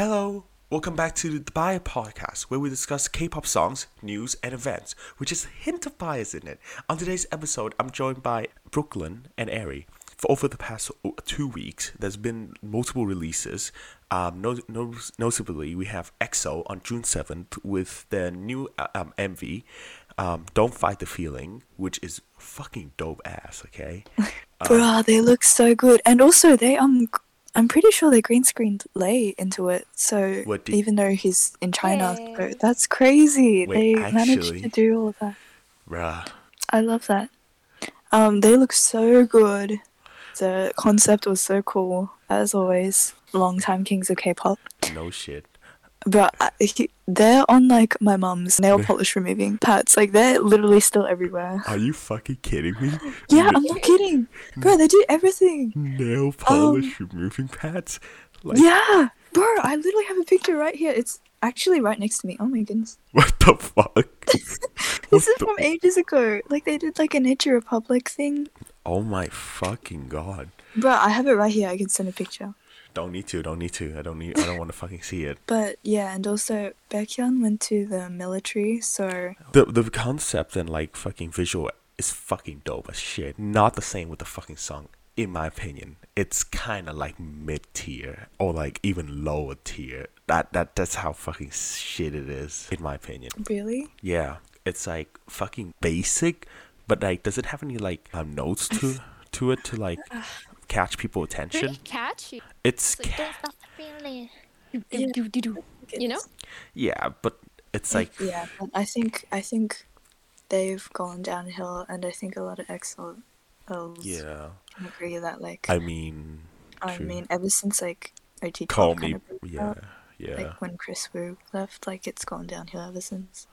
Hello, welcome back to the Bias Podcast, where we discuss K-pop songs, news, and events, which is a hint of bias in it. On today's episode, I'm joined by Brooklyn and Ari. For over the past two weeks, there's been multiple releases. Um, no, no, notably, we have EXO on June 7th with their new uh, um, MV, um, "Don't Fight the Feeling," which is fucking dope ass. Okay, Bruh, they look so good. And also they um I'm pretty sure they green screened Lay into it. So What did- even though he's in China, so that's crazy. Wait, they managed to do all of that. bruh. I love that. Um they look so good. The concept was so cool, as always. Longtime kings of K-pop. No shit. But I, he, they're on like my mom's nail polish removing pads. Like they're literally still everywhere. Are you fucking kidding me? Yeah, I'm not kidding. Bro, they do everything. nail um, polish removing pads. Like, Yeah, bro, I literally have a picture right here. It's actually right next to me. Oh my goodness. what the fuck? This What is the- from ages ago. Like they did like a Nature Republic thing. Oh my fucking god! Bro, I have it right here. I can send a picture. Don't need to. Don't need to. I don't need. I don't want to fucking see it. But yeah, and also Baekhyun went to the military, so The the concept and like fucking visual is fucking dope as shit. Not the same with the fucking song. In my opinion, it's kind of like mid tier or like even lower tier. That that that's how fucking shit it is. In my opinion. really? Yeah, it's like fucking basic, but like, does it have any like um, notes to to it to like catch people attention? Pretty catchy. It's It's like, ca- do. You know? yeah, but it's like yeah, but I think I think they've gone downhill, and I think a lot of EXO yeah. can agree that like I mean, I true. mean ever since like OT call kind me. of broke Yeah, out, yeah, like when Kris Wu left, like it's gone downhill ever since.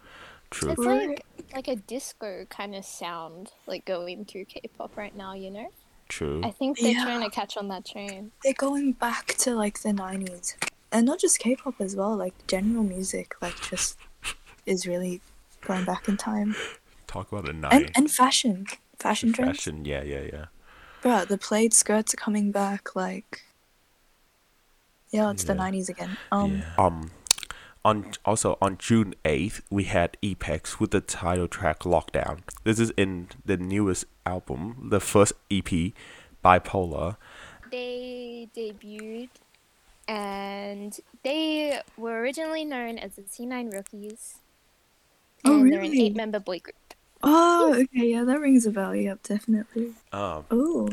true. It's like like a disco kind of sound, like going through K-pop right now. You know? True. I think they're Yeah. trying to catch on that train. they're going back to like the 90s and not just k-pop as well like general music like just is really going back in time Talk about a and and fashion fashion trends Fashion. Yeah, yeah, yeah. Bruh, the plaid skirts are coming back like yeah it's the 90s again um yeah. Um, on also on June eighth, we had Epex with the title track "Lockdown." This is in the newest album, the first EP, Bipolar. They debuted, and they were originally known as the C9 Rookies. Oh, And they're an eight-member boy group. oh okay yeah that rings a bell yep definitely Um, oh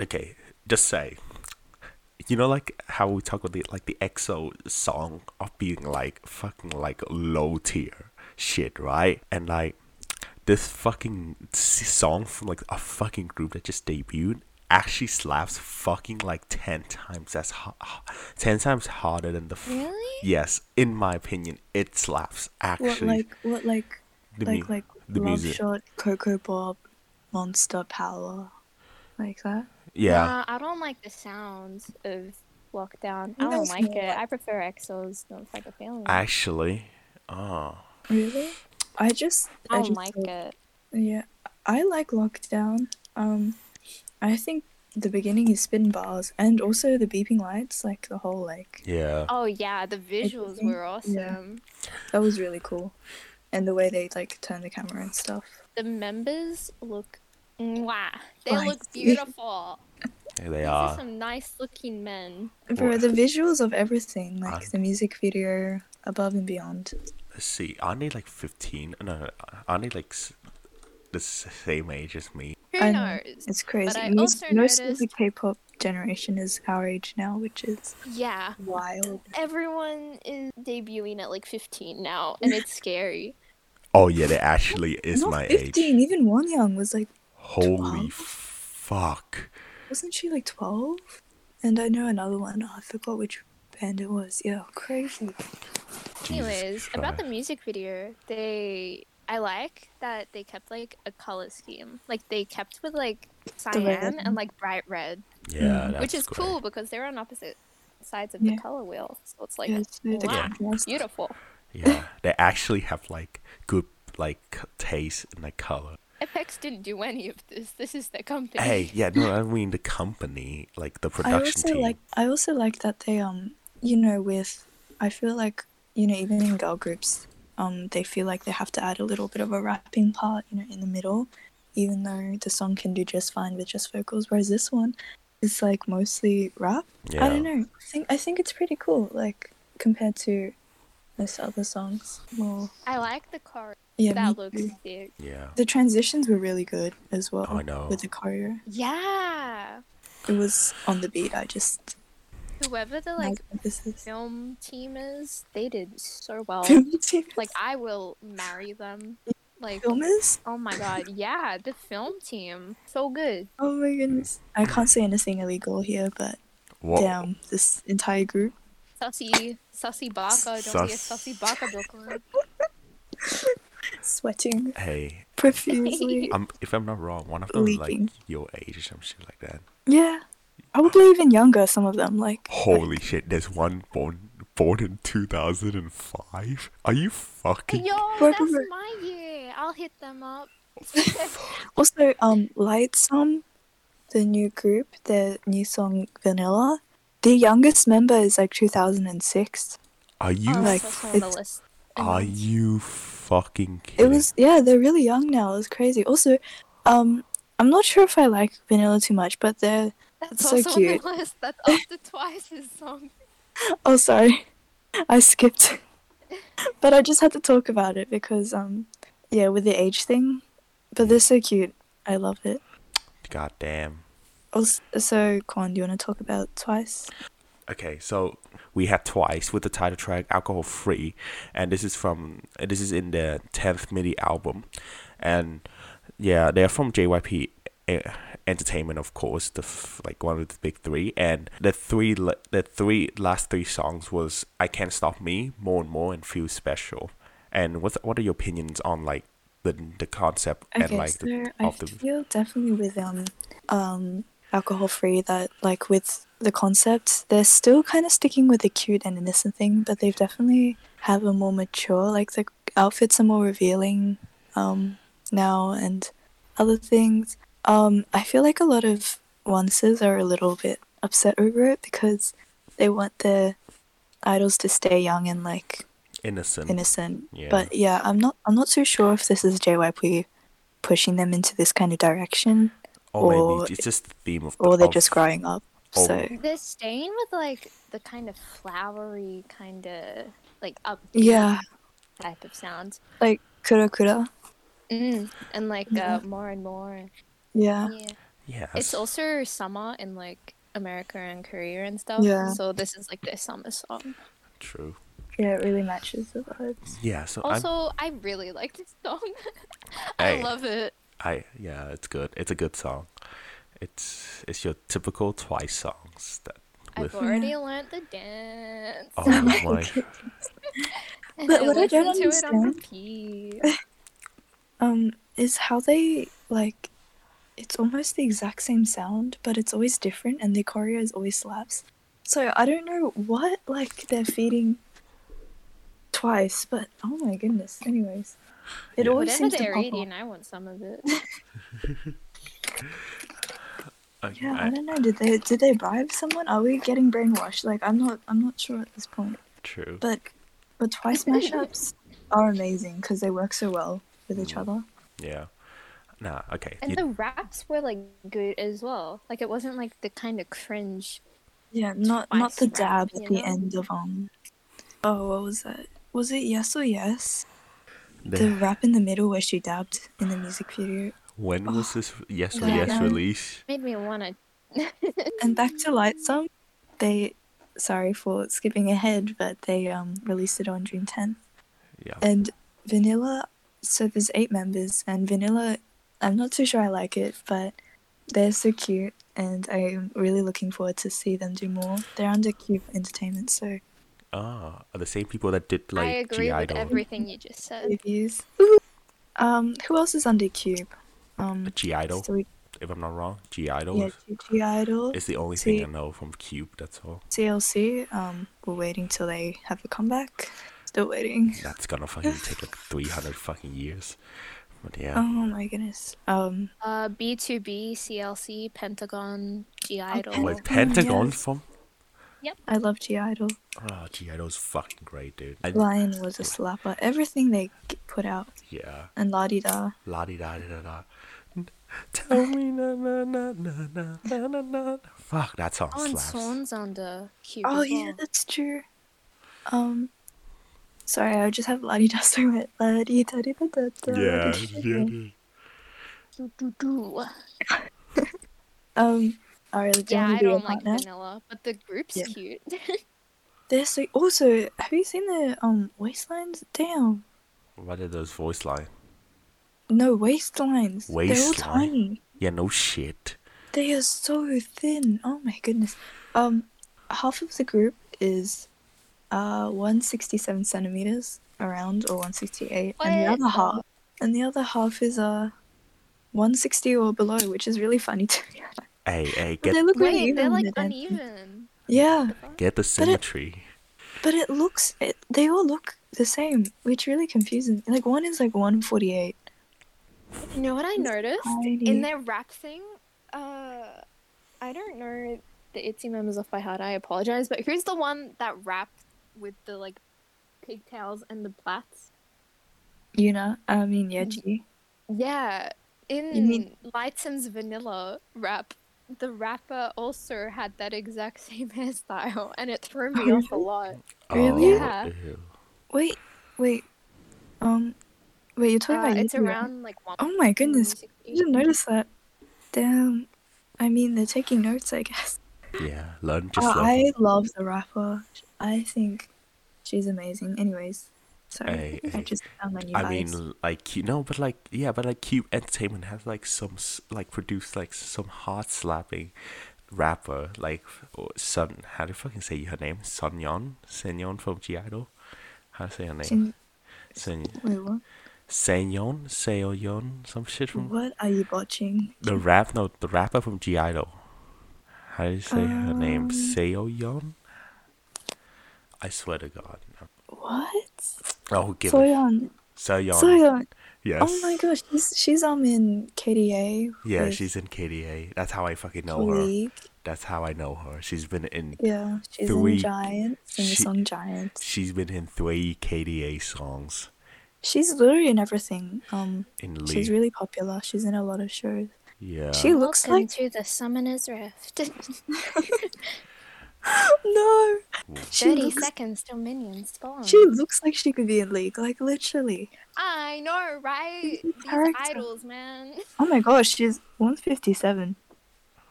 okay, just say, you know, like how we talk about the like the EXO song of being like fucking like low tier shit, right? And like this fucking song from like a fucking group that just debuted actually slaps fucking like ten times as ho- ho- ten times harder than the. F- Really? Yes, in my opinion, it slaps actually what like what like the like mu- like the love music. shot cocoa bob monster power like that yeah. Nah, I don't like the sounds of Lockdown. I don't it's like it. I prefer EXO's Don't Fight the Feeling. Actually, oh. really i just I don't just like thought- it. Yeah, I like Lockdown. Um, I think the beginning is spin bars and also the beeping lights, like the whole like Yeah. Oh yeah, the visuals think- were awesome. Yeah. that was really cool, and the way they like turn the camera and stuff. The members look mwah. They Like, look beautiful. Here they These are. are some nice looking men. Bro, What? the visuals of everything, like Uh, the music video, above and beyond. Let's see. Aren't they like 15? No, no, aren't they like the same age as me? Who I know, knows? It's crazy. I most also most of the K-pop generation is our age now, which is Yeah. wild. Everyone is debuting at like 15 now, and it's scary. Oh yeah, they actually is Not my fifteen. age. Even Won Young was like, Holy 12? fuck. wasn't she like twelve? And I know another one. Oh, I forgot which band it was. Yeah, crazy. Jesus Anyways, about the music video, they I like that they kept like a color scheme. Like they kept with like cyan and like bright red, Yeah, mm. that's which is great. cool because they're on opposite sides of Yeah. the color wheel. So it's like yeah, it's the wow, contrast. beautiful. Yeah, they actually have like good like taste in the color. Epex didn't do any of this. This is the company. Hey, yeah, no, I mean the company, like the production I production also team. like I also like that they um you know with I feel like you know even in girl groups, um, they feel like they have to add a little bit of a rapping part, you know, in the middle, even though the song can do just fine with just vocals. Whereas this one is like mostly rap. Yeah. I don't know. I think I think it's pretty cool, like compared to most other songs. More, I like the car. yeah, that looks too. sick. Yeah. The transitions were really good as well. I know. With the choreo, Yeah. it was on the beat. I just Whoever the like like film team is, they did so well. Film team. like I will marry them. Like filmers. oh my god, yeah, the film team. So good. Oh my goodness. I can't say anything illegal here, but What? damn, this entire group. Sussy Sussy Baka, don't be a Sussy Baka Brooklyn. Sweating Hey, profusely. I'm, if I'm not wrong, one of them is like Leaking. your age or some shit like that. yeah. I would Probably even younger, some of them. Like, Holy shit! There's one born born in 2005. Are you fucking? Yo, that's wait, wait. my year. I'll hit them up. also, um, Lightsum, the new group, their new song Vanilla, the youngest member is like 2006. Are you? oh, like, that's on the list. are you fucking It was, yeah, they're really young now. It's crazy. Also, um, I'm not sure if I like Vanilla too much, but they're, That's so also cute. on the list. That's after Twice's song. oh, sorry, I skipped. but I just had to talk about it because, um, yeah, with the age thing. But they're so cute. I love it. God damn. Also, so, Quan, do you want to talk about Twice? Okay, so we had twice with the title track "Alcohol Free," and this is from this is in the tenth mini album, and yeah, they're from JYP eh, Entertainment, of course, the f- like one of the big three, and the three the three last three songs was "I Can't Stop Me," "More and More," and "Feel Special." And what what are your opinions on like the the concept and like so the, I of the feel definitely with um um alcohol free that like with the concept they're still kind of sticking with the cute and innocent thing, but they've definitely have a more mature like the outfits are more revealing um now and other things. Um I feel like a lot of onces are a little bit upset over it because they want their idols to stay young and like innocent? innocent. Yeah. But yeah, I'm not I'm not too sure if this is JYP pushing them into this kind of direction or maybe it's just the theme of or they're of- just growing up. Oh. So They're staying with like the kind of flowery, kind of like upbeat yeah, type of sound. like Kura Kura. Mm. And like Yeah. uh, more and more. Yeah. Yeah. Yeah, It's also summer in like America and Korea and stuff. Yeah. So this is like their summer song. true. Yeah, it really matches the vibes. Yeah, so I'm Also, I really like this song. Hey. I love it. I yeah, it's good. It's a good song. It's it's your typical Twice songs that with I've already learned the dance. oh my and But I what I don't listen to it on understand- Um, is how they like it's almost the exact same sound, but it's always different and the choreo is always slaps. So I don't know what like they're feeding twice, but oh my goodness. Anyways. It Yeah. always Whatever seems to they're pop eating, off. I want some of it. Okay, Yeah, I- I don't know. Did they did they bribe someone? Are we getting brainwashed? Like I'm not I'm not sure at this point. true. But but twice mashups are amazing because they work so well with each Mm. other. Yeah. Nah, okay. And you- the raps were like good as well. Like it wasn't like the kind of cringe. Yeah, not not the Twice rap, dab at you the know? end of um. Oh, what was that? Was it yes or yes? The- The rap in the middle where she dabbed in the music video. when was this yes or Yeah, yes release? Made me wanna. And back to Lightsum, they sorry for skipping ahead, but they um released it on June 10th. Yeah. And Vanilla, so there's eight members, and Vanilla, I'm not too sure I like it, but they're so cute, and I'm really looking forward to see them do more. They're under Cube Entertainment, so Ah, are the same people that did like I agree G with Idol. everything you just said. reviews. Um, who else is under Cube? Um, (G)I-DLE, so we, if I'm not wrong. (G)I-DLE yeah, (G)I-DLE, is the only thing I know from Cube. That's all. CLC. Um, we're waiting till they have a comeback. Still waiting. That's gonna fucking take like 300 fucking years. But yeah. Oh my goodness. Um, Uh, BTOB, CLC, Pentagon, G Idol. Oh, wait, Oh, Pentagon yes. from Yep. I love (G)I-DLE. Oh, (G)I-DLE's fucking great, dude. I, Lion was a slapper. Everything they put out yeah. and La Di Da. La di da di da da. Tell me na na na na na na na na. Fuck, that song Oh, and slaps. Swan's under cute. Oh as yeah, well. that's true. Um, sorry, I just have La Di Da song it. La Di Da Di Da Da Da. Yeah, Di Da yeah, Da. yeah. Do, do, do. Um, alright, do you Yeah, I to be a don't like partner? vanilla, but the group's Yeah. cute. They're so. Also, have you seen the um waistlines? Damn. What are those voice lines? No waistlines. They're all tiny. Yeah, no shit. They are so thin. Oh my goodness. Um, half of the group is uh 167 centimeters around or 168, and the other half, and the other half is uh 160 or below, which is really funny to me. Hey, hey, But they look really Wait, even they're like uneven. Yeah, get the symmetry. but it looks it, they all look the same, which really confuses me. Like one is like 148. You know what I It's noticed tiny. in their rap thing? Uh, I don't know the Itzy members off by heart. I apologize, but who's the one that rapped with the like pigtails and the plaits? You know, I mean. Yeji. Yeah, in You mean- Lightsum's vanilla rap, the rapper also had that exact same hairstyle, and it threw me off a lot. Really? Oh, Yeah. ew. Wait, wait, um, wait, you're talking Uh, about it's Yeji, right? around like one. Oh my goodness, I 160. didn't notice that. Damn. I mean, they're taking notes, I guess. Yeah, learn just Oh, learn. I love the rapper. I think she's amazing. Anyways, sorry, Hey, I just found I mean, like Cube, no, but like yeah, but like Cube Entertainment has like some like produced like some heart slapping rapper like or Sun. How do you fucking say her name? Sun Yeon, Sun Yeon from (G)I-DLE. How to say her name? Sun Wait, what? Seon, Seoyeon, some shit from What are you watching? the rap. No, the rapper from (G)I-DLE. How do you say her name? Um, Seoyeon. I swear to God. No. What? Oh, give it. Soyeon. Seoyeon. Soyeon. Yes. Oh my gosh, she's she's um in KDA. Yeah, she's in KDA. That's how I fucking know her. That's how I know her. She's been in Yeah, she's Three- in Giants in the she- song Giants. she's been in three KDA songs She's literally in everything. Um, in she's really popular. She's in a lot of shows. yeah. She looks Welcome like to the Summoner's Rift. no. She Thirty looks, seconds till minions spawn. she looks like she could be in League. Like literally. I know, right? She's These character. idols, man. Oh my gosh, she's 157.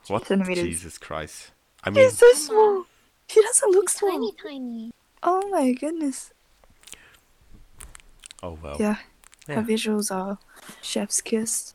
what? centimeters. Jesus Christ. I mean, She's so small. She doesn't look She's small. tiny, tiny. Oh my goodness. oh well. Yeah, Yeah. her visuals are chef's kiss.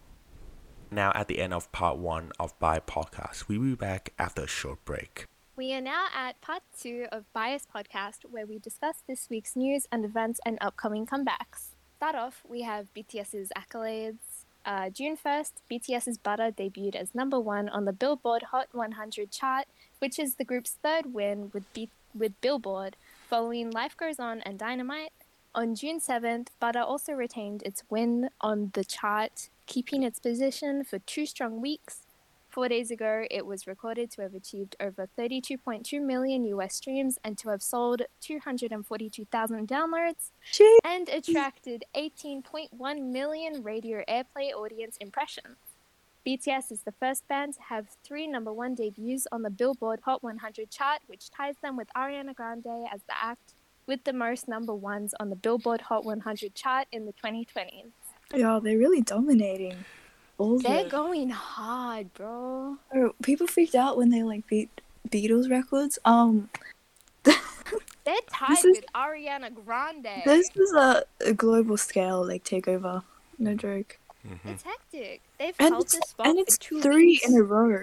Now at the end of part one of By Podcast, we will be back after a short break. We are now at part two of Bias Podcast, where we discuss this week's news and events and upcoming comebacks. Start off, we have BTS's accolades. Uh, June 1st, BTS's Butter debuted as number one on the Billboard Hot 100 chart, which is the group's third win with, B- with Billboard, following Life Goes On and Dynamite. On June 7th, Butter also retained its win on the chart, keeping its position for two strong weeks. Four days ago, it was recorded to have achieved over 32.2 million US streams and to have sold 242,000 downloads She and attracted 18.1 million radio airplay audience impressions. BTS is the first band to have three number one debuts on the Billboard Hot 100 chart, which ties them with Ariana Grande as the act with the most number ones on the Billboard Hot 100 chart in the 2020s. Yeah, they're really dominating. All They're going hard, bro. Oh, people freaked out when they like beat Beatles records. Um, They're tied This is- with Ariana Grande. this is a, a global scale like takeover. No joke. It's hectic. They've And held it's this spot and it's two three weeks. in a row.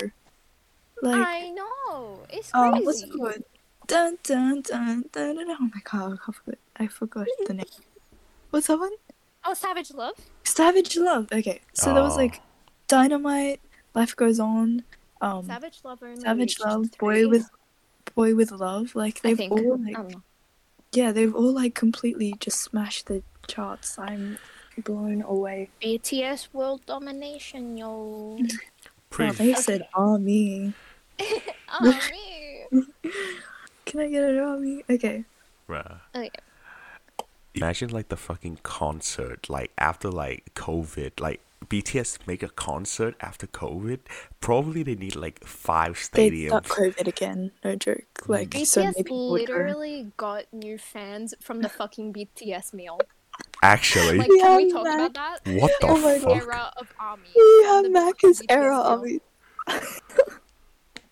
Like I know. It's um, what's it called? Dun dun dun dun dun. dun. Oh my god, I forgot. I forgot the name. What's that one? Oh, Savage Love. Savage Love. Okay, so there was Oh. like Dynamite, Life Goes On, um, Savage Love only Savage reached Love, three. Boy with Boy with Love. Like they've think. all like don't yeah, they've all like completely just smashed the charts. I'm blown away. BTS world domination, yo. Well, Pretty, they said, "Ah, me." oh me. Can I get an army? Okay. Bruh. Okay. Imagine like the fucking concert, like after like COVID, like BTS make a concert after COVID. Probably they need like five stadiums. They stadiums. got COVID again. No joke. Mm. Like so many BTS people would literally got new fans from the fucking BTS meal. Actually, Like, We can we have talk Mac. about that? what the Oh my God. an fuck? era of army. We from have the Macca's BTS era meal. of it.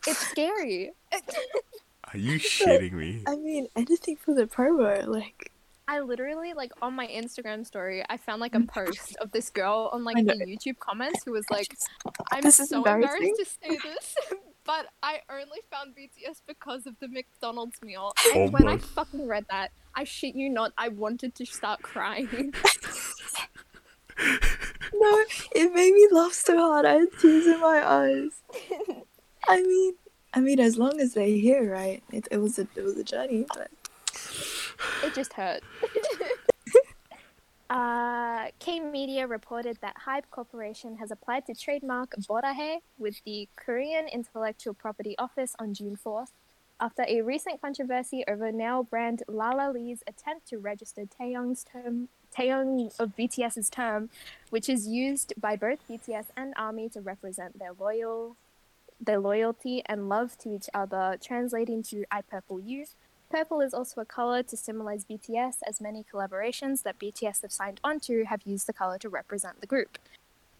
It's scary. Are you shitting me? I mean, anything for the promo. Like, I literally like on my Instagram story, I found like a mm. post of this girl on like the. YouTube comments who was like, "I'm so embarrassed to say this, but I only found BTS because of the McDonald's meal." Oh And when my- I fucking read that, I shit you not, I wanted to start crying. no, it made me laugh so hard. I had tears in my eyes. I mean, I mean, as long as they're here, right? It, it was a it was a journey, but It just hurt. uh, K Media reported that Hybe Corporation has applied to trademark Borahae with the Korean Intellectual Property Office on June 4th after a recent controversy over now brand Lala Lee's attempt to register Taehyung's term Taehyung of BTS's term, which is used by both BTS and ARMY to represent their loyal their loyalty and love to each other, translating to I Purple You. Purple is also a color to symbolize BTS, as many collaborations that BTS have signed onto have used the color to represent the group.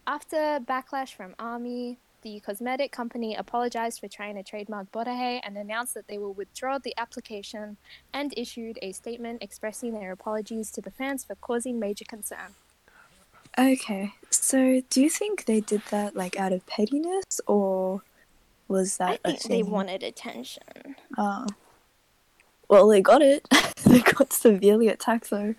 After backlash from ARMY, the cosmetic company apologized for trying to trademark Borahae and announced that they will withdraw the application and issued a statement expressing their apologies to the fans for causing major concern. okay. So, do you think they did that like out of pettiness, or was that a thing? They wanted attention. Oh. Well, they got it. they got severely attacked though.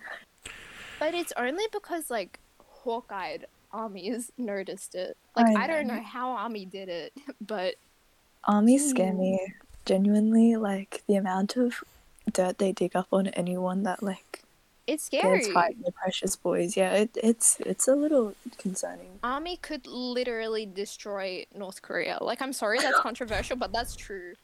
But it's only because like hawk-eyed armies noticed it. Like I I, don't know. know how army did it, but Armies hmm. scare me genuinely. Like the amount of dirt they dig up on anyone that like it's scary. gets fighting the precious boys. Yeah, it, it's it's a little concerning. Army could literally destroy North Korea. Like I'm sorry that's controversial, but that's true.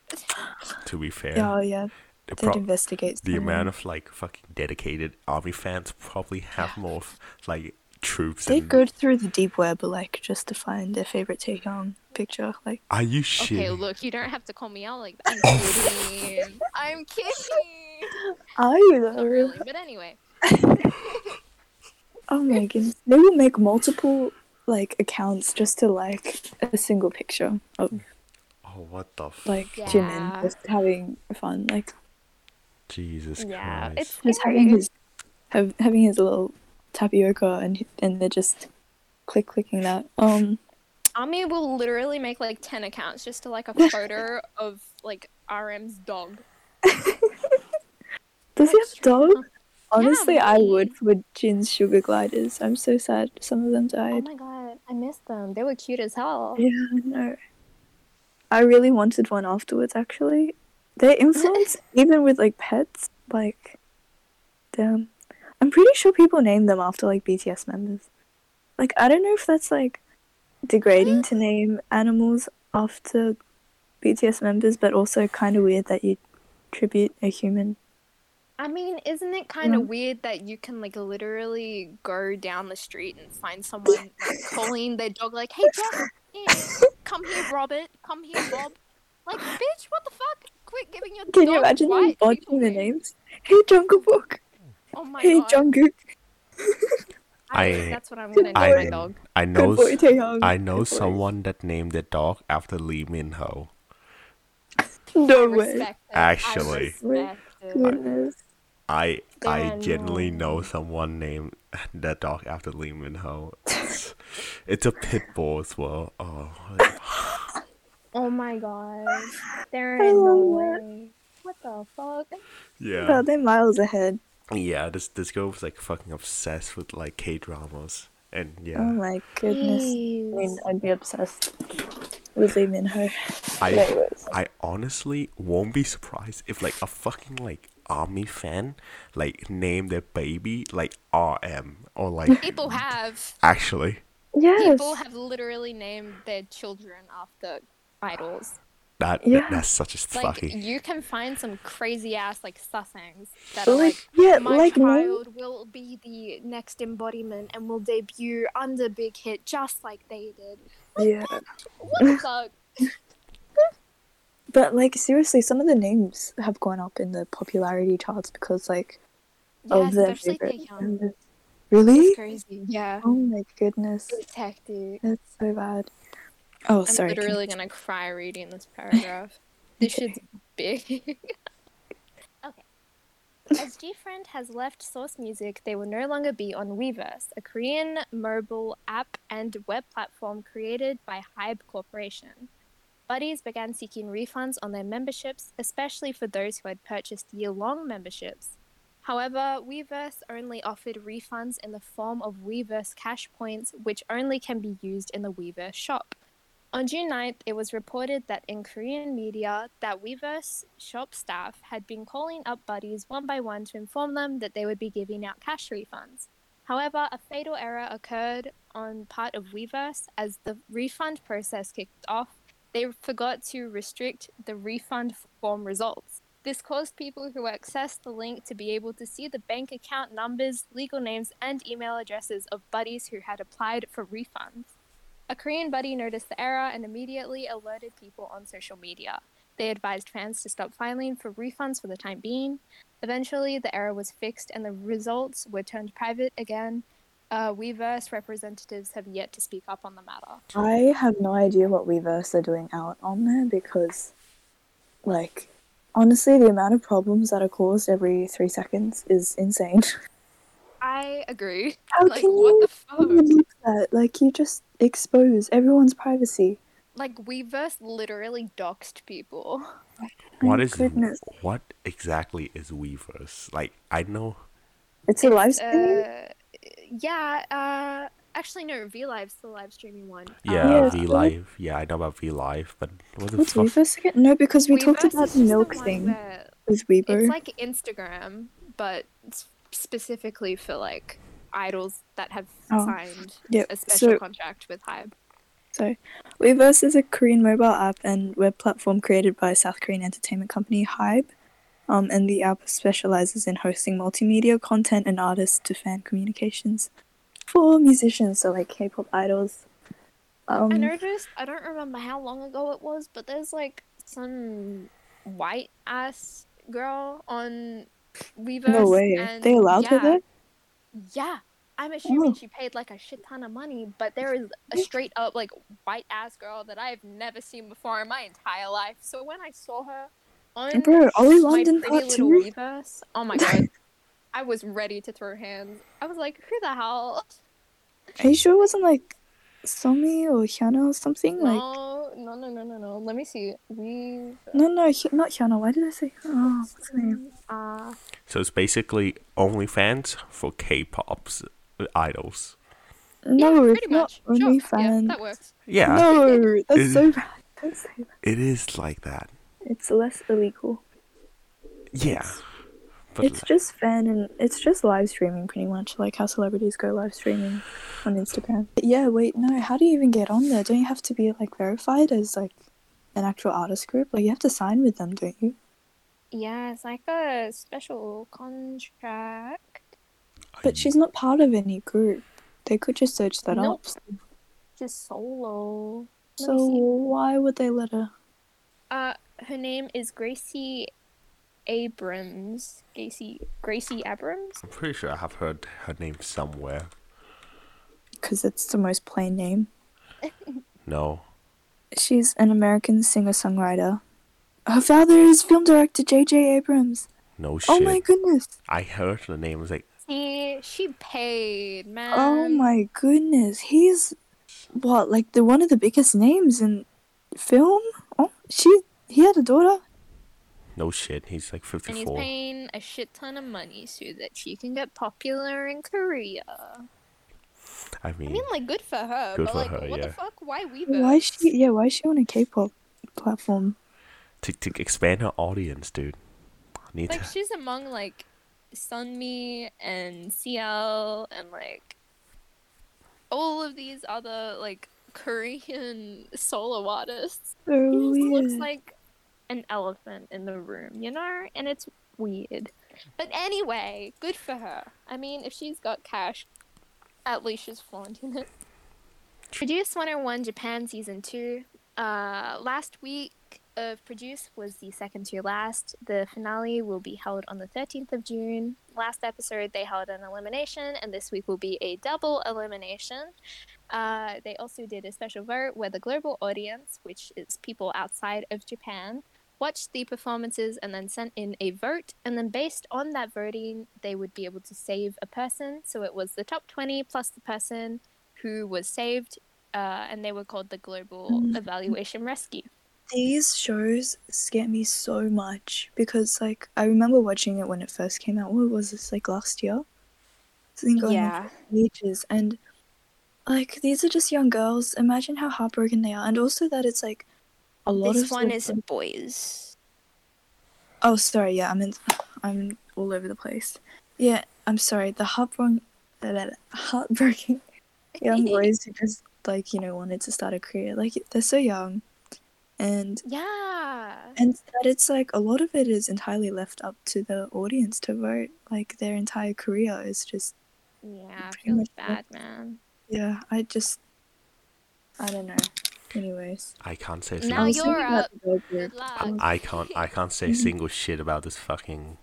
To be fair, oh, yeah. The, They'd pro- investigate. the someone. amount of like fucking dedicated army fans probably have more of, like troops. They and- go through the deep web, like just to find their favorite Taeyong picture. Like, Are you Okay, look, you don't have to call me out like that. I'm oh. kidding. I'm kidding. are you Not though? really, but anyway. Oh my goodness. They will make multiple like accounts just to like a single picture of Oh, what the f- like Yeah. Jimin just having fun, like Jesus Yeah, Christ! it's just having his have, having his little tapioca and and they're just click clicking that. Um, Army will literally make like ten accounts just to like a photo of like RM's dog. does he have a dog? Yeah, Honestly, I would for Jin's sugar gliders. I'm so sad. Some of them died. Oh my god, I missed them. They were cute as hell. Yeah, I know. I really wanted one afterwards, actually. Their influence, even with like pets, like, damn. I'm pretty sure people name them after like BTS members. Like, I don't know if that's like degrading to name animals after BTS members, but also kind of weird that you tribute a human. I mean, isn't it kind of Yeah. weird that you can like literally go down the street and find someone like, calling their dog like, "Hey, Jack, come here, Robert, come here, Bob." Like, bitch, what the fuck? Quit giving your Can dog you imagine them white botching people the names. names? Hey, Jungle Book. Oh my Hey, god, Jungkook. I, I- think that's what I'm gonna name I my dog. I know boy. I know Good boy. someone that named their dog after Lee Min Ho. No I way. it. Actually. I respect it. Goodness. I I genuinely know someone named their dog after Lee Min Ho. It's, it's a pit bull as well. Oh, Oh my god, there I ain't no love that. way. What the fuck? yeah. Oh, they're miles ahead. Yeah, this this girl was like fucking obsessed with like K dramas, and yeah, Oh my goodness. I mean, I'd be obsessed with Lee Min Ho. I I honestly won't be surprised if like a fucking like army fan like name their baby like RM or like People have. actually Yes. People have literally named their children after idols. That Yeah. that's such a Like fucking. you can find some crazy ass like sasaengs that are Like, like yeah, my like no- child will be the next embodiment and will debut under Big Hit just like they did. Yeah. What the? But like seriously, some of the names have gone up in the popularity charts because like Yeah, of their especially favorite. Taehyung. members. Really? It's crazy. Yeah. Oh my goodness, It's hectic. that's so bad. Oh, sorry. I'm literally gonna cry reading this paragraph. this Okay. shit's big. okay. As GFriend has left Source Music, they will no longer be on Weverse, a Korean mobile app and web platform created by Hybe Corporation. Buddies began seeking refunds on their memberships, especially for those who had purchased year long memberships. However, Weverse only offered refunds in the form of Weverse cash points, which only can be used in the Weverse shop. On June 9th, it was reported that in Korean media that Weverse shop staff had been calling up buddies one by one to inform them that they would be giving out cash refunds. However, a fatal error occurred on part of Weverse as the refund process kicked off. They forgot to restrict the refund form results. This caused people who accessed the link to be able to see the bank account numbers, legal names, and email addresses of buddies who had applied for refunds. A Korean buddy noticed the error and immediately alerted people on social media. They advised fans to stop filing for refunds for the time being. Eventually, the error was fixed and the results were turned private again. Uh, Weverse representatives have yet to speak up on the matter. I have no idea what Weverse are doing out on there because, like, honestly, the amount of problems that are caused every three seconds is insane. I agree. How like, can what you the fuck? do that? Like, you just expose everyone's privacy. Like, Weverse literally doxed people. What My is goodness. what exactly is Weverse? Like I know. It's a live stream. Uh, yeah, uh, actually, no, V Live's the live streaming one. Yeah, Yeah, V so- Live. Yeah, I know about V Live, but what the What's fuck? Weverse again? No, because we talked about the milk one thing where with Weibo. It's like Instagram, but it's specifically for like idols that have Oh, signed yep, a special so- contract with Hybe. So, Weverse is a Korean mobile app and web platform created by South Korean entertainment company Hybe. Um, and the app specializes in hosting multimedia content and artists to fan communications for musicians, so like K-pop idols. Um, I noticed. I don't remember how long ago it was, but there's like some white ass girl on Weverse. no way. And They allowed her yeah, there? Yeah. I'm assuming Oh. she paid like a shit ton of money, but there is a straight up like white ass girl that I've never seen before in my entire life. So when I saw her on Bro, Ollie my London pretty part little two? Weverse, oh my god, I was ready to throw hands. I was like, who the hell? Are you sure it wasn't like Somi or Hyuna or something? Like, No, no, no, no, no, no. Let me see. We no, no, Hy- not Hyuna. Why did I say? Oh, what's her name? uh So it's basically OnlyFans for K-pop's idols. No, yeah, it's pretty not much. Sure. only Yeah, fans. that works. Yeah, No, that's Is- so bad. Don't say that. it is like that. It's less illegal. Yeah, but It's just fan and it's just live streaming pretty much, like how celebrities go live streaming on Instagram. Yeah, wait, no, how do you even get on there? Don't you have to be like verified as like an actual artist group? Like you have to sign with them, don't you? Yeah, it's like a special contract. But she's not part of any group. They could just search that Nope. up. Just solo. Let So why would they let her? Uh, her name is Gracie Abrams. Gracie Gracie Abrams. I'm pretty sure I have heard her name somewhere. Because it's the most plain name. No, She's an American singer-songwriter. Her father is film director J.J. Abrams. no oh shit. Oh my goodness. I heard the name. I was like, See, she paid, man. Oh my goodness, he's what like the one of the biggest names in film. Oh, she he had a daughter. No shit. He's like And he's 54. paying a shit ton of money so that she can get popular in Korea. I mean, I mean, mean, like, good for her. Good but for like, her, what yeah. the fuck? Why Weverse? Why is she? Yeah, why is she on a K-pop platform? to, to expand her audience, dude. Need Like, to. she's among like Sunmi and CL and like all of these other like Korean solo artists. So He just looks like an elephant in the room, you know? And it's weird. But anyway, good for her. I mean, if she's got cash, at least she's flaunting it. Produce 101 Japan Season 2. Uh, last week of Produce was the second to last. The finale will be held on the 13th of June. Last episode, they held an elimination, and this week will be a double elimination. Uh, they also did a special vote where the global audience, which is people outside of Japan, watched the performances and then sent in a vote. And then, based on that voting, they would be able to save a person. So it was the top 20 plus the person who was saved, uh, and they were called the Global Mm. Evaluation Rescue. These shows scare me so much because, like, I remember watching it when it first came out. What was this, like, last year? It's been going on ages. And, like, these are just young girls. Imagine how heartbroken they are. And also that it's, like, a lot this of. one is boys. Oh, sorry. Yeah, I'm in. I'm all over the place. Yeah, I'm sorry. The heartbroken, heartbroken young boys who just like you know wanted to start a career. Like they're so young, and Yeah. and that it's like a lot of it is entirely left up to the audience to vote. Like their entire career is just Yeah, Pretty bad, man. yeah. I just I don't know. Anyways, I can't say Now single. you're up. Good luck. I can't. I can't say single shit about this fucking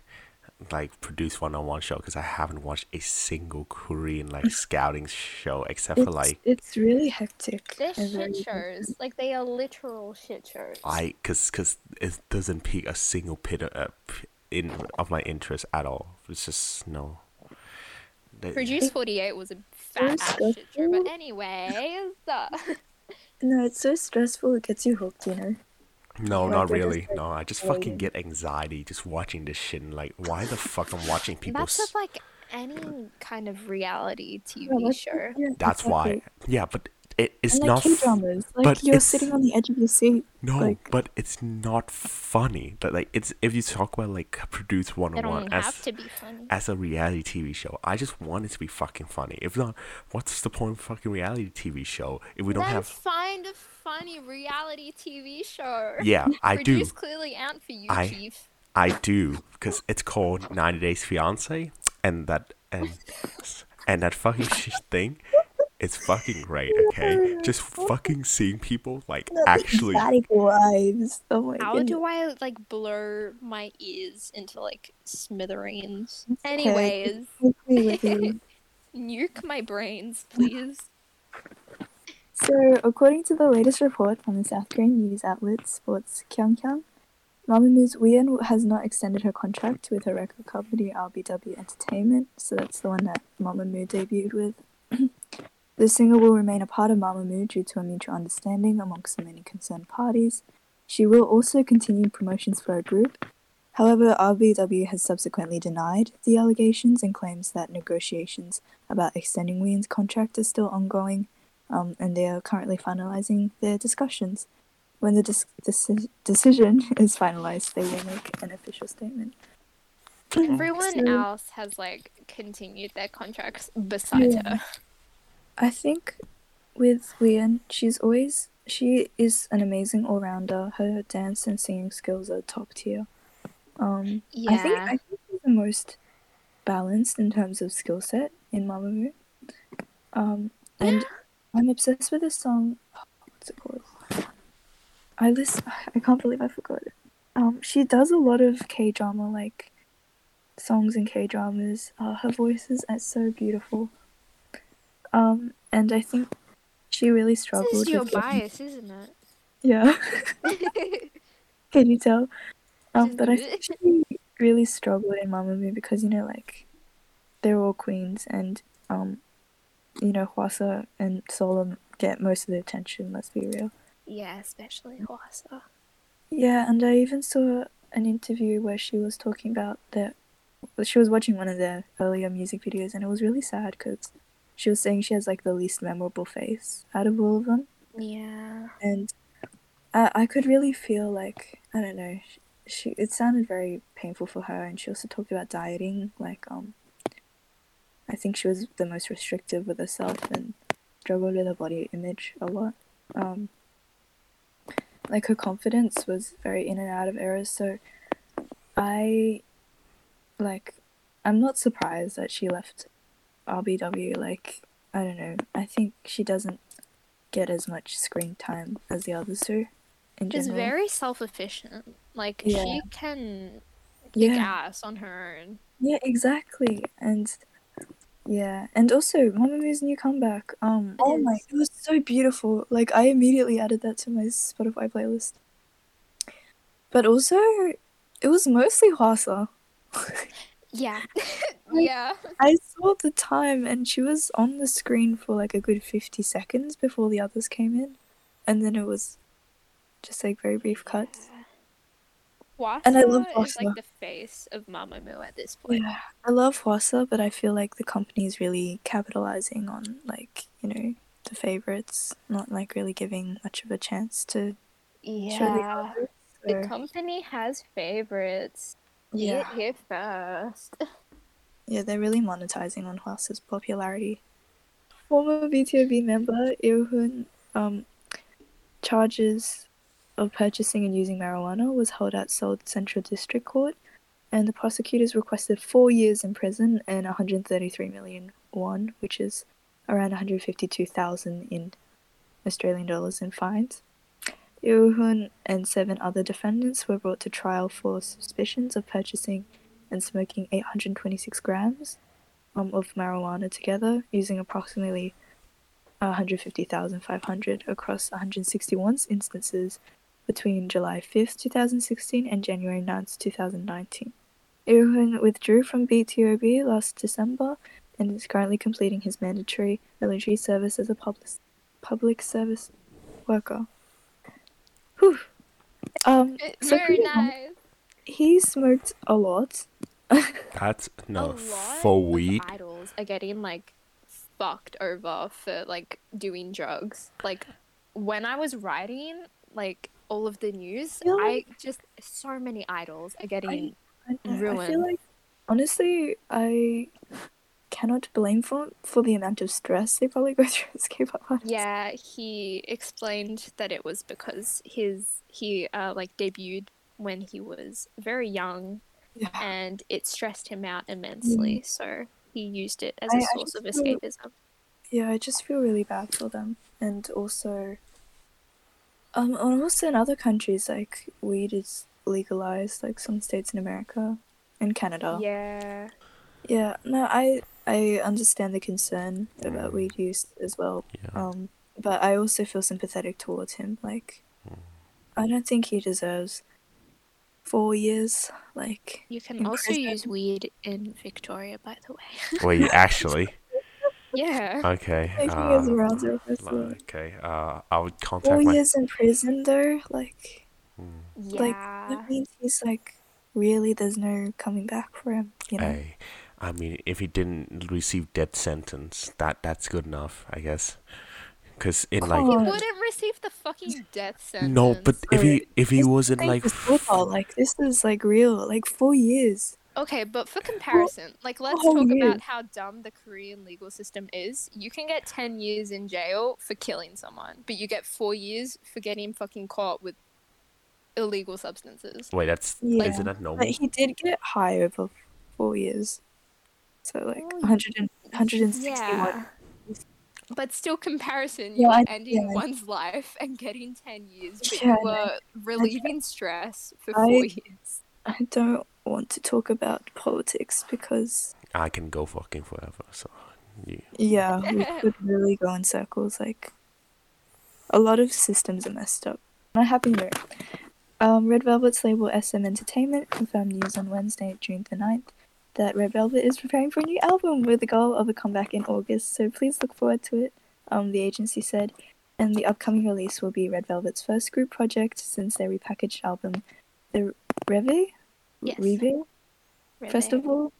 like produce one on one show because I haven't watched a single Korean like scouting show except for like it's really hectic. They're shit shows. Like they are literal shit shows. I because because it doesn't pique a single bit of, uh, in of my interest at all. It's just no. They- Produce 48 was a fat ass shit show. But stressful. anyways, No, it's so stressful. It gets you hooked, you know. No, Like, not they're just, really. like, No, I just fucking get anxiety just watching this shit. And like, why the fuck I'm watching people? that's with like any kind of reality TV Yeah, like- show. yeah, That's why. Yeah, but it, it's like not. K f- dramas, like but you're sitting on the edge of your seat. No, like- but it's not funny. But like, it's if you talk about like produce one They on one don't as have to be funny. as a reality TV show, I just want it to be fucking funny. If not, what's the point of fucking reality TV show if we don't then have? find a funny reality TV show. Yeah, I do. Produce clearly aren't for you, I- Chief. I do because it's called 90 Days Fiance, and that and and that fucking shit thing, it's fucking great. Okay, just fucking seeing people like actually. Static wives. Oh my How goodness. do I like blur my ears into like smithereens? okay. Anyways, I agree with you. nuke my brains, please. So, according to the latest report from the South Korean news outlet Sports Kyunghyang, Mamamoo Won has not extended her contract with her record company RBW Entertainment, so that's the one that Mamamoo debuted with. The singer will remain a part of Mamamoo due to a mutual understanding amongst the many concerned parties. She will also continue promotions for her group. However, RBW has subsequently denied the allegations and claims that negotiations about extending Wheein's contract are still ongoing um, and they are currently finalizing their discussions. When the dis- deci- decision is finalized, they will make an official statement. Everyone So- else has like continued their contracts besides Yeah. her. I think with Leon, she's always she is an amazing all rounder. Her dance and singing skills are top tier. Um, I think I think she's the most balanced in terms of skill set in Mamamoo. Um, and I'm obsessed with this song. What's it called? I listen. I can't believe I forgot it. Um, she does a lot of K drama like songs and K dramas. Uh, her voice is uh, so beautiful. Um, and I think she really struggled. This is your bias, isn't it? Yeah. Can you tell? Um, but I think she really struggled in Mamamoo because you know, like, they're all queens, and um, you know, Hwasa and Solar get most of the attention. Let's be real. yeah, especially Hwasa. Yeah, and I even saw an interview where she was talking about that. She was watching one of their earlier music videos, and it was really sad because she was saying she has like the least memorable face out of all of them. Yeah. and I, I could really feel like I don't know. She, she it sounded very painful for her, and she also talked about dieting. Like um, I think she was the most restrictive with herself and struggled with her body image a lot. Um, like her confidence was very in and out of errors. So I like I'm not surprised that she left RBW. Like I don't know. I think she doesn't get as much screen time as the others do. In She's general. very self-efficient. Like Yeah. she can kick yeah. ass on her own. Yeah, exactly. And yeah, and also Mamamoo new comeback. Um, It oh my, it was so beautiful. Like I immediately added that to my Spotify playlist. But also, it was mostly Hwasa. Yeah. Yeah. I saw the time, and she was on the screen for like a good fifty seconds before the others came in, and then it was just like very brief cuts. Hwasa And I love is like the face of Mamamoo at this point. Yeah, I love Hwasa, but I feel like the company's really capitalizing on like you know the favorites, not like really giving much of a chance to show the Yeah. others. The company has favorites. Get yeah, here first. yeah, they're really monetizing on Hwasa's popularity. Former BTOB member Ilhun um charges of purchasing and using marijuana was held at Seoul Central District Court, and the prosecutors requested four years in prison and 133 million won, which is around 152,000 in Australian dollars in fines. Ilhun and seven other defendants were brought to trial for suspicions of purchasing and smoking 826 grams um, of marijuana together, using approximately 150,500 across 161 instances between July 5th, 2016 and January 9th, 2019. Ilhun withdrew from BTOB last December and is currently completing his mandatory military service as a public, public service worker. Whew. Um, so Very pretty nice. he smoked a lot. That's a no for weed. idols are getting like fucked over for like doing drugs. Like when I was writing like all of the news, Really? I just so many idols are getting I, know, I feel like honestly, I cannot blame for for the amount of stress they probably go through as K-pop artists. Yeah, he explained that it was because his he uh, like debuted when he was very young Yeah. and it stressed him out immensely. So he used it as I- a I source of just feel- escapism. Yeah, I just feel really bad for them, and also, um, and also in other countries like weed is legalized, like some states in America and Canada. Yeah. Yeah, no, I I understand the concern about Mm. weed use as well. Yeah. Um, but I also feel sympathetic towards him. Like, I don't think he deserves four years. Like, You can also prison. use weed in Victoria, by the way. Wait, actually, yeah. okay. making Uh, his rounds over for okay. Uh, I would four contact my. years in prison, though. Like, Hmm. like Yeah. that means he's like really there's no coming back for him. You know? Hey, I mean, if he didn't receive death sentence, that that's good enough, I guess. Because in like He wouldn't receive the fucking death sentence. no, but if he if he wasn't like is football. Like this is like real. Like four years. Okay, but for comparison, like let's whole talk year. about how dumb the Korean legal system is. You can get 10 years in jail for killing someone, but you get 4 years for getting fucking caught with illegal substances. wait, that's Yeah. isn't that normal? But he did get high over four years. So like Oh, 100 and, 161. Yeah. But still comparison, Yeah, you're I- ending yeah. one's life and getting 10 years, but Yeah, you were relieving stress for I- 4 years. I don't want to talk about politics because I can go fucking forever. So, you, yeah, we could really go in circles. Like a lot of systems are messed up. On a happy note, um, Red Velvet's label SM Entertainment confirmed news on Wednesday, June the 9th, that Red Velvet is preparing for a new album with the goal of a comeback in August. So please look forward to it. Um, the agency said, and the upcoming release will be Red Velvet's first group project since their repackaged album, the Reve, Yes. Reve Really. Festival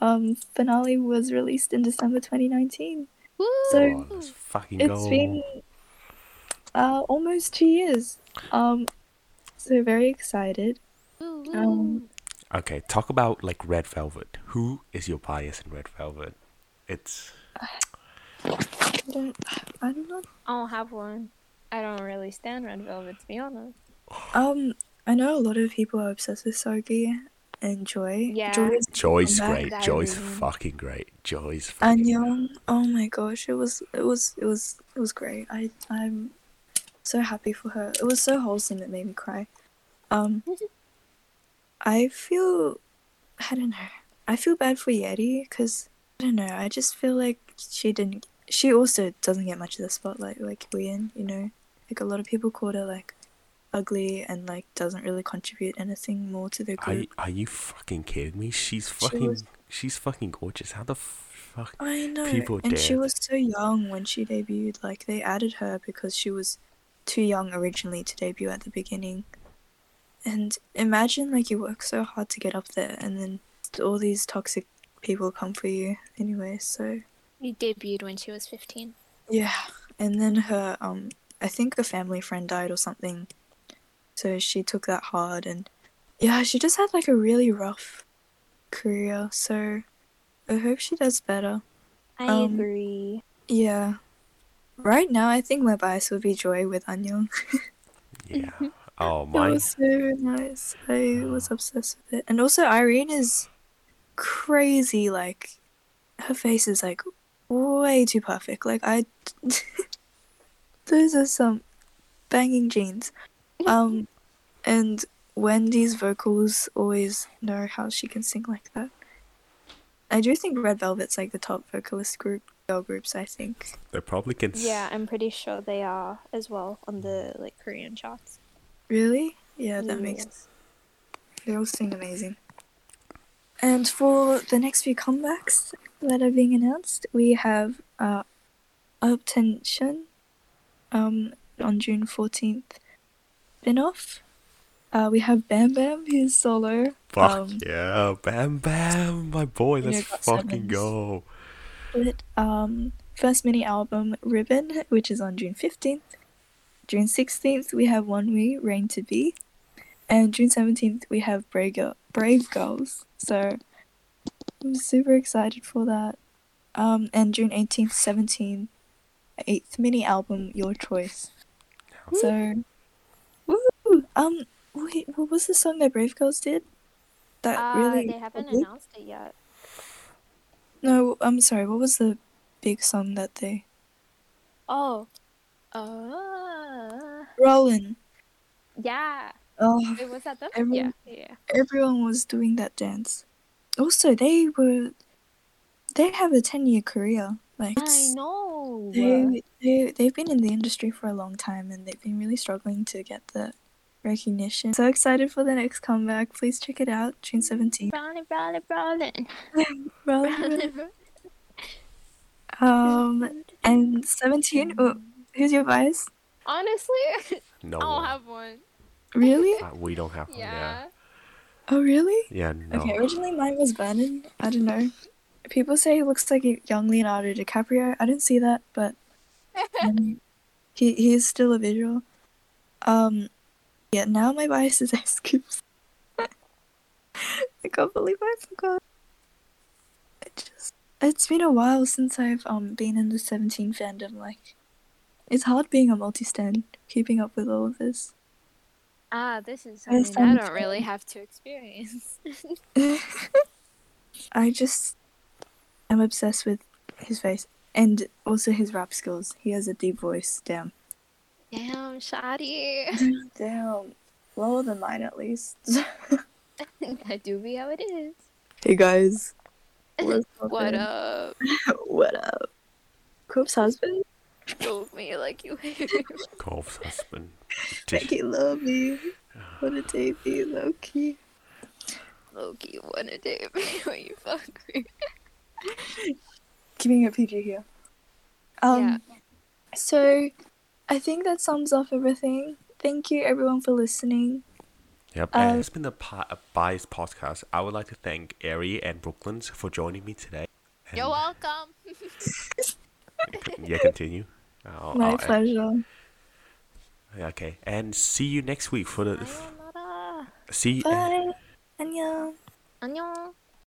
um, finale was released in December 2019. Woo! So- oh, let's It's go. been uh, almost two years. Um, so very excited. Woo, woo. um, Okay, talk about like Red Velvet. Who is your bias in Red Velvet? It's I don't. I don't know. I don't have one. I don't really stand Red Velvet to be honest. Um, I know a lot of people are obsessed with Seulgi and Joy. Yeah. Joy is Joy's great. That Joy's reason. fucking great. Joy's fucking Annyeong. Oh my gosh, it was it was it was it was great. I I'm so happy for her. It was so wholesome it made me cry. Um I feel I don't know. I feel bad for Yeri cuz I don't know. I just feel like she didn't she also doesn't get much of the spotlight like Wheein, you know. Like a lot of people called her like ugly and like doesn't really contribute anything more to the Are group. you, are you fucking kidding me? She's fucking. was- She's fucking gorgeous. How the fuck? I know. People and she was so young when she debuted. Like they added her because she was too young originally to debut at the beginning. And imagine like you work so hard to get up there and then all these toxic people come for you anyway. So You debuted when she was 15. yeah. And then her um I think a family friend died or something. So she took that hard and yeah, she just had like a really rough career. So I hope she does better. I Um, agree. Yeah. Right now, I think my bias would be Joy with Annyeong. Yeah. Oh It my. was so nice. I was obsessed with it. And also, Irene is crazy. Like, her face is like way too perfect. Like, I. Those are some banging jeans. Um, and Wendy's vocals always know how she can sing like that. I do think Red Velvet's like the top vocalist group, girl groups, I think. They probably can. Yeah, I'm pretty sure they are as well on the like Korean charts. Really? Yeah, that makes Yes. They all sing amazing. And for the next few comebacks that are being announced, we have uh, UP10TION um, on June 14th. Spin-off. Uh, we have Bam Bam, who's solo. Fuck um, yeah, Bam Bam, my boy. Let's got fucking sevens. go. With, um, first mini album Ribbon, which is on June 15th. June 16th, we have ONEWE, Rain to Be. And June 17th, we have Brave, Girl- Brave Girls. So I'm super excited for that. Um, and June 18th, 17th, eighth mini album, Your Choice. So, woo! Um, wait, what was the song that Brave Girls did? That Uh, really. they haven't big? announced it yet. No, I'm sorry. What was the big song that they? Oh. Uh, Rollin'. yeah. Oh, It was that them? Everyone- Yeah, yeah. everyone was doing that dance. Also, they were. They have a ten-year career. Like I know. they they they've been in the industry for a long time, and they've been really struggling to get the recognition. So excited for the next comeback. Please check it out, June seventeenth. Rolling, rolling, rolling. Um, and seventeen. Oh, who's your bias? Honestly, No. I don't one. have one. Really? Uh, we don't have one. Yeah. Yeah. Oh, really? Yeah. No. Okay, originally mine was Vernon. I don't know. People say he looks like a young Leonardo DiCaprio. I didn't see that, but um, he he is still a visual. Um, yeah. Now my bias is S.Coups. I can't believe I forgot. It just it's been a while since I've um been in the Seventeen fandom. Like, it's hard being a multi-stan, keeping up with all of this. Ah, this is something I I'm don't really have to experience. I just am obsessed with his face and also his rap skills. He has a deep voice. Damn. Damn, Shadi. Damn. Lower than mine at least. that do be how it is. hey guys. What up? what up? Coop's husband? Drove me like you hate me. Golf's husband. Make you love me. What a baby, low key. Loki wanna date me when you fuck me. Keeping it PG here. Um, Yeah. So, I think that sums up everything. Thank you everyone for listening. Yep. Uh, and it's been a, pi- a biased podcast. I would like to thank Ari and Brooklyn's for joining me today. You're welcome. Yeah, continue. Oh, My oh, pleasure. uh, Okay, and see you next week for the. Sayonara. See. Bye. 안녕. 안녕.